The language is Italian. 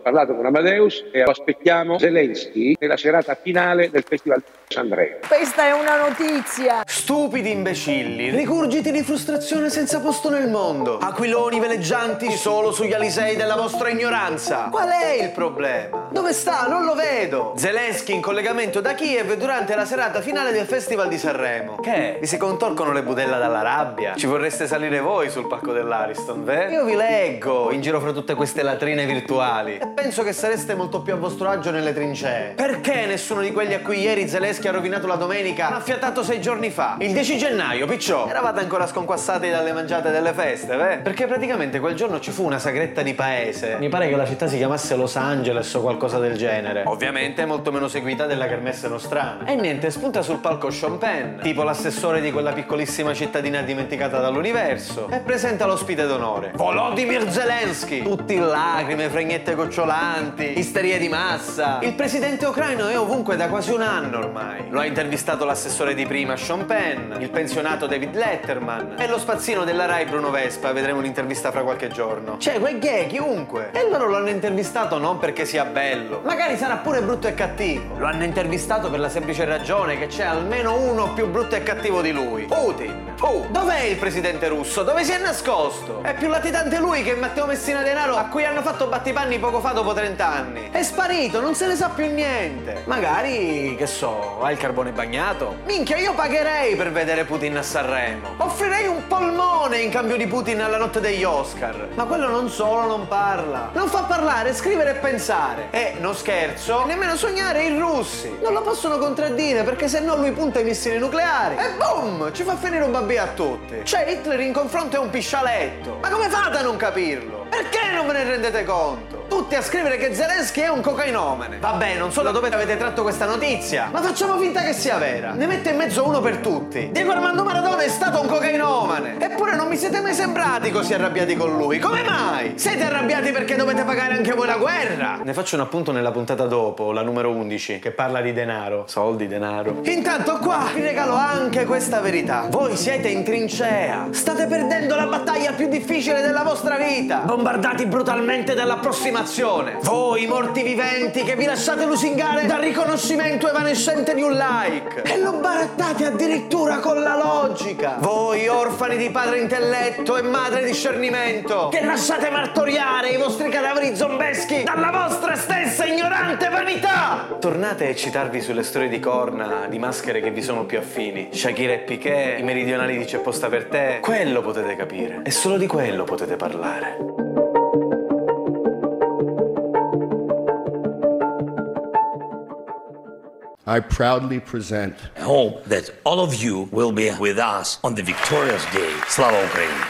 parlato con Amadeus e aspettiamo Zelensky nella serata finale del Festival di Sanremo. Questa è una notizia. Stupidi imbecilli, rigurgiti di frustrazione senza posto nel mondo, aquiloni veleggianti solo sugli alisei della vostra ignoranza. Qual è il problema? Dove sta? Non lo vedo. Zelensky in collegamento da Kiev durante la serata finale del Festival di Sanremo. Che? Vi si contorcono le budella dalla rabbia? Ci vorreste salire voi sul palco dell'Ariston, vero? Io vi leggo in giro fra tutte queste latrine virtuali e penso che sareste molto più a vostro agio nelle trincee. Perché nessuno di quelli a cui ieri Zelensky ha rovinato la domenica ha affiatato sei giorni fa? Il 10 gennaio, picciò. Eravate ancora sconquassati dalle mangiate delle feste, beh? Perché praticamente quel giorno ci fu una sagretta di paese. Mi pare che la città si chiamasse Los Angeles o qualcosa del genere. Ovviamente molto meno seguita della kermesse nostrana. E niente, spunta sul palco Sean Penn, tipo l'assessore di quella piccolissima cittadina dimenticata dall'universo, e presenta l'ospite d'onore. Volodymyr Zelensky! Tutti in lacrime, fregnette gocciolanti, isterie di massa. Il presidente ucraino è ovunque da quasi un anno ormai. Lo ha intervistato l'assessore di prima Sean Penn, il pensionato David Letterman e lo spazzino della Rai Bruno Vespa, vedremo un'intervista fra qualche giorno. Cioè, quel gay, chiunque. E loro lo hanno intervistato non perché sia bello, magari sarà pure brutto e cattivo. Lo hanno intervistato per la semplice ragione che c'è almeno uno più brutto e cattivo di lui. Putin. Oh, dov'è il presidente russo? Dove si è nascosto? È più latitante lui che Matteo Messina Denaro a cui hanno fatto battipanni poco fa dopo 30 anni. È sparito, non se ne sa più niente. Magari, che so, ha il carbone bagnato? Minchia, io pagherei per vedere Putin a Sanremo. Offrirei un polmone in cambio di Putin alla notte degli Oscar. Ma quello non solo non parla. Non fa parlare, scrivere e pensare. E, non scherzo, nemmeno sognare i russi. Non lo possono contraddire perché se no lui punta i missili nucleari. E boom! Ci fa finire un babbì a tutti. Cioè, Hitler in confronto è un piscialetto. Ma come fate a non capirlo? Perché non ve ne rendete conto? Tutti a scrivere che Zelensky è un cocainomane. Vabbè, non so da dove avete tratto questa notizia, ma facciamo finta che sia vera. Ne mette in mezzo uno per tutti. Diego Armando Maradona è stato un cocainomane. Eppure non mi siete mai sembrati così arrabbiati con lui. Come mai? Siete arrabbiati perché dovete pagare anche voi la guerra? Ne faccio un appunto nella puntata dopo, la numero 11, che parla di denaro. Soldi, denaro. Intanto qua vi regalo anche questa verità. Voi siete in trincea. State perdendo la battaglia più difficile della vostra vita. Bombardati brutalmente dall'approssimazione. Voi morti viventi che vi lasciate lusingare dal riconoscimento evanescente di un like. E lo barattate addirittura con la logica. Voi orfani di padre intelletto e madre discernimento che lasciate martoriare i vostri cadaveri zombeschi dalla vostra stessa ignorante vanità. Tornate a eccitarvi sulle storie di corna, di maschere che vi sono più affini. Shakira e Piquet, i meridionali di C'è posta per te. Quello potete capire. E solo di quello potete parlare. I proudly present I hope that all of you will be with us on the victorious day. Slava Ukraini!